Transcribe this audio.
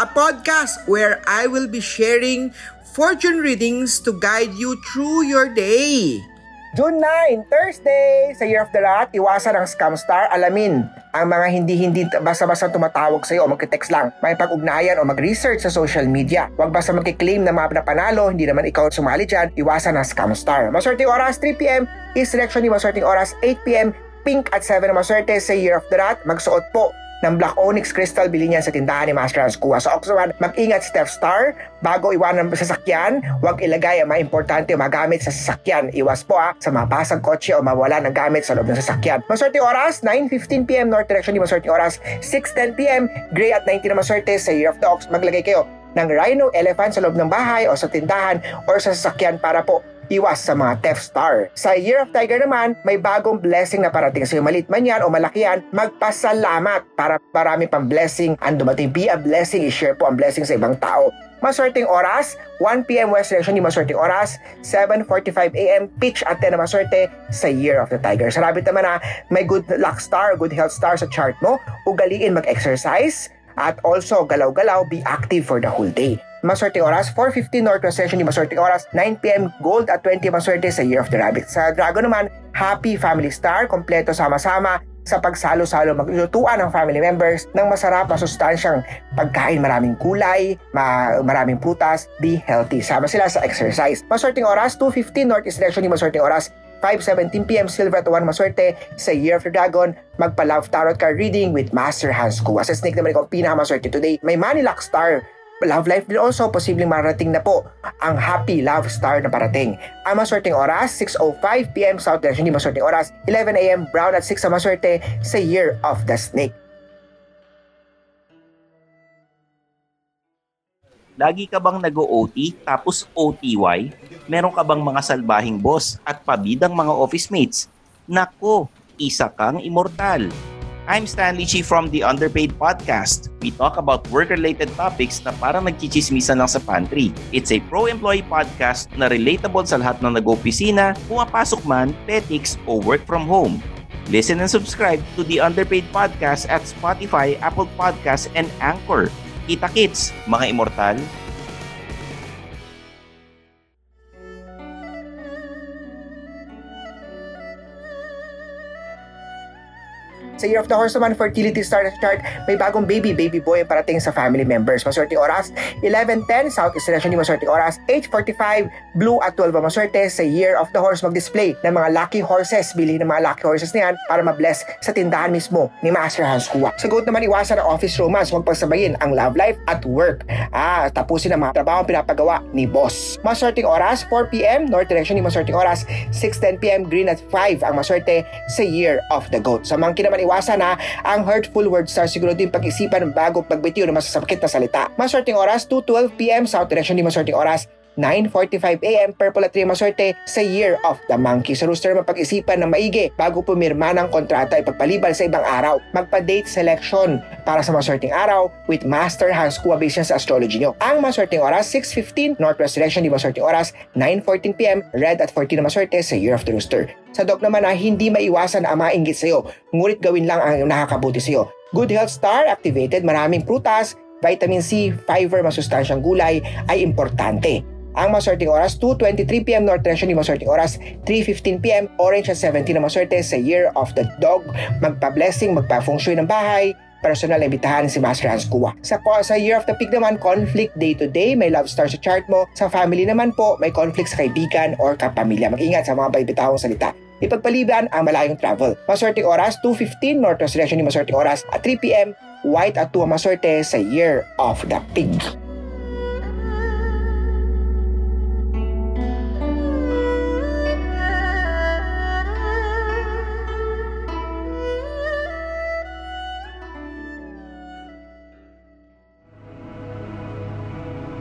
a podcast where I will be sharing fortune readings to guide you through your day. June 9, Thursday, sa Year of the Rat, iwasan ang scam star, alamin ang mga hindi-hindi basta-basta tumatawag sa iyo o magte-text lang, may pag-ugnayan o mag-research sa social media. Huwag basta magkiklaim na mga panalo, hindi naman ikaw sumali dyan, iwasan ang scam star. Maswerteng oras 3pm, is selection ni maswerteng oras 8pm, pink at 7 na maswerte. Sa Year of the Rat, magsuot po ng Black Onyx Crystal, bilhin niyan sa tindahan ni Master Hans Kua. So, Oxoman, mag-ingat Steph Star, bago iwanan ng sasakyan, huwag ilagay ang mga importante magamit sa sasakyan. Iwas po ha, sa mapasag kotse o mawala ng gamit sa loob ng sasakyan. Maswerte oras, 9.15pm, north direction ni Maswerte oras, 6.10pm, gray at 19 na maswerte sa Year of the Ox. Maglagay kayo ng rhino, elephant sa loob ng bahay o sa tindahan or sa sasakyan para po iwas sa mga theft star. Sa Year of Tiger naman, may bagong blessing na parating sa'yo. Malit man yan o malaki yan, magpasalamat para marami pang blessing ang dumating. Be a blessing, i-share po ang blessing sa ibang tao. Maswerteng oras, 1pm West Direction yung maswerteng oras, 7.45am pitch at 10 na maswerte sa Year of the Tiger. Sa rabbit naman na may good luck star, good health star sa chart mo, ugaliin mag-exercise, at also galaw-galaw, be active for the whole day maswerte oras, 4.15 Northwest Session yung maswerte oras, 9pm Gold at 20 maswerte sa Year of the Rabbit. Sa Dragon naman, Happy Family Star, kompleto sama-sama sa pagsalo-salo maglutuan ng family members ng masarap na sustansyang pagkain, maraming kulay, ma- maraming prutas, be healthy. Sama sila sa exercise. Maswerteng oras, 2.15 Northeast Direction yung maswerteng oras, 5.17pm Silver at 1 maswerte sa Year of the Dragon magpa-love tarot card reading with Master Hans Kua. Sa snake naman ikaw pinakamaswerte today. May Money Luck Star love life din also, posibleng marating na po ang happy love star na parating. Ang maswerteng oras, 6.05pm South Direction, hindi maswerteng oras, 11am Brown at 6 sa maswerte sa Year of the Snake. Lagi ka bang nag-OT tapos OTY? Meron ka bang mga salbahing boss at pabidang mga office mates? Nako, isa kang immortal. I'm Stanley Chi from the Underpaid Podcast. We talk about work-related topics na parang nagchichismisan lang sa pantry. It's a pro-employee podcast na relatable sa lahat ng nag-opisina, pumapasok man, petics, o work from home. Listen and subscribe to the Underpaid Podcast at Spotify, Apple Podcasts, and Anchor. Kita kits, mga immortal, Sa Year of the Horse naman, fertility star chart, may bagong baby, baby boy ang parating sa family members. Maswerte oras, 11.10, Southeast Direction, maswerte oras, 8.45, Blue at 12 maswerte sa Year of the Horse mag-display ng mga lucky horses. Bili ng mga lucky horses na yan para ma-bless sa tindahan mismo ni Master Hans Kua. Sa goat naman, iwasan ang office romance, huwag pagsabayin ang love life at work. Ah, tapusin ang mga trabaho pinapagawa ni boss. Maswerteng oras, 4pm, North Direction, maswerteng oras, 6.10pm, Green at 5 ang maswerte sa Year of the Goat. Sa monkey naman, iwasan na ang hurtful words sa siguro din pag-isipan bago pagbitiw ng masasakit na salita. Maswerteng oras 2.12pm South Direction di maswerteng oras 9.45am Purple at 3 maswerte sa Year of the Monkey. Sa rooster mapag-isipan ng maigi bago pumirma ng kontrata ay pagpalibal sa ibang araw. Magpa-date selection para sa maswerteng araw with Master Hans Kua based sa astrology nyo. Ang maswerteng oras 6.15 Northwest Direction di maswerteng oras 9.14pm Red at 14 na maswerte sa Year of the Rooster. Sa dog naman na hindi maiwasan ang mga inggit sa'yo, ngunit gawin lang ang nakakabuti sa'yo. Good Health Star activated, maraming prutas, vitamin C, fiber, masustansyang gulay ay importante. Ang maswerteng oras, 2.23pm North Treasure ni maswerteng oras, 3.15pm Orange at 17 na maswerte sa Year of the Dog. Magpa-blessing, magpa-feng shui ng bahay, personal na imbitahan si Master Hans Kua. Sa, sa Year of the Pig naman, conflict day to day, may love star sa chart mo. Sa family naman po, may conflict sa kaibigan or kapamilya. Mag-ingat sa mga baibitahong salita. Ipagpaliban ang malayong travel. Maswerteng oras, 2.15, Northwest Direction ni maswerteng oras at 3pm, White at 2 maswerte sa Year of the Pig.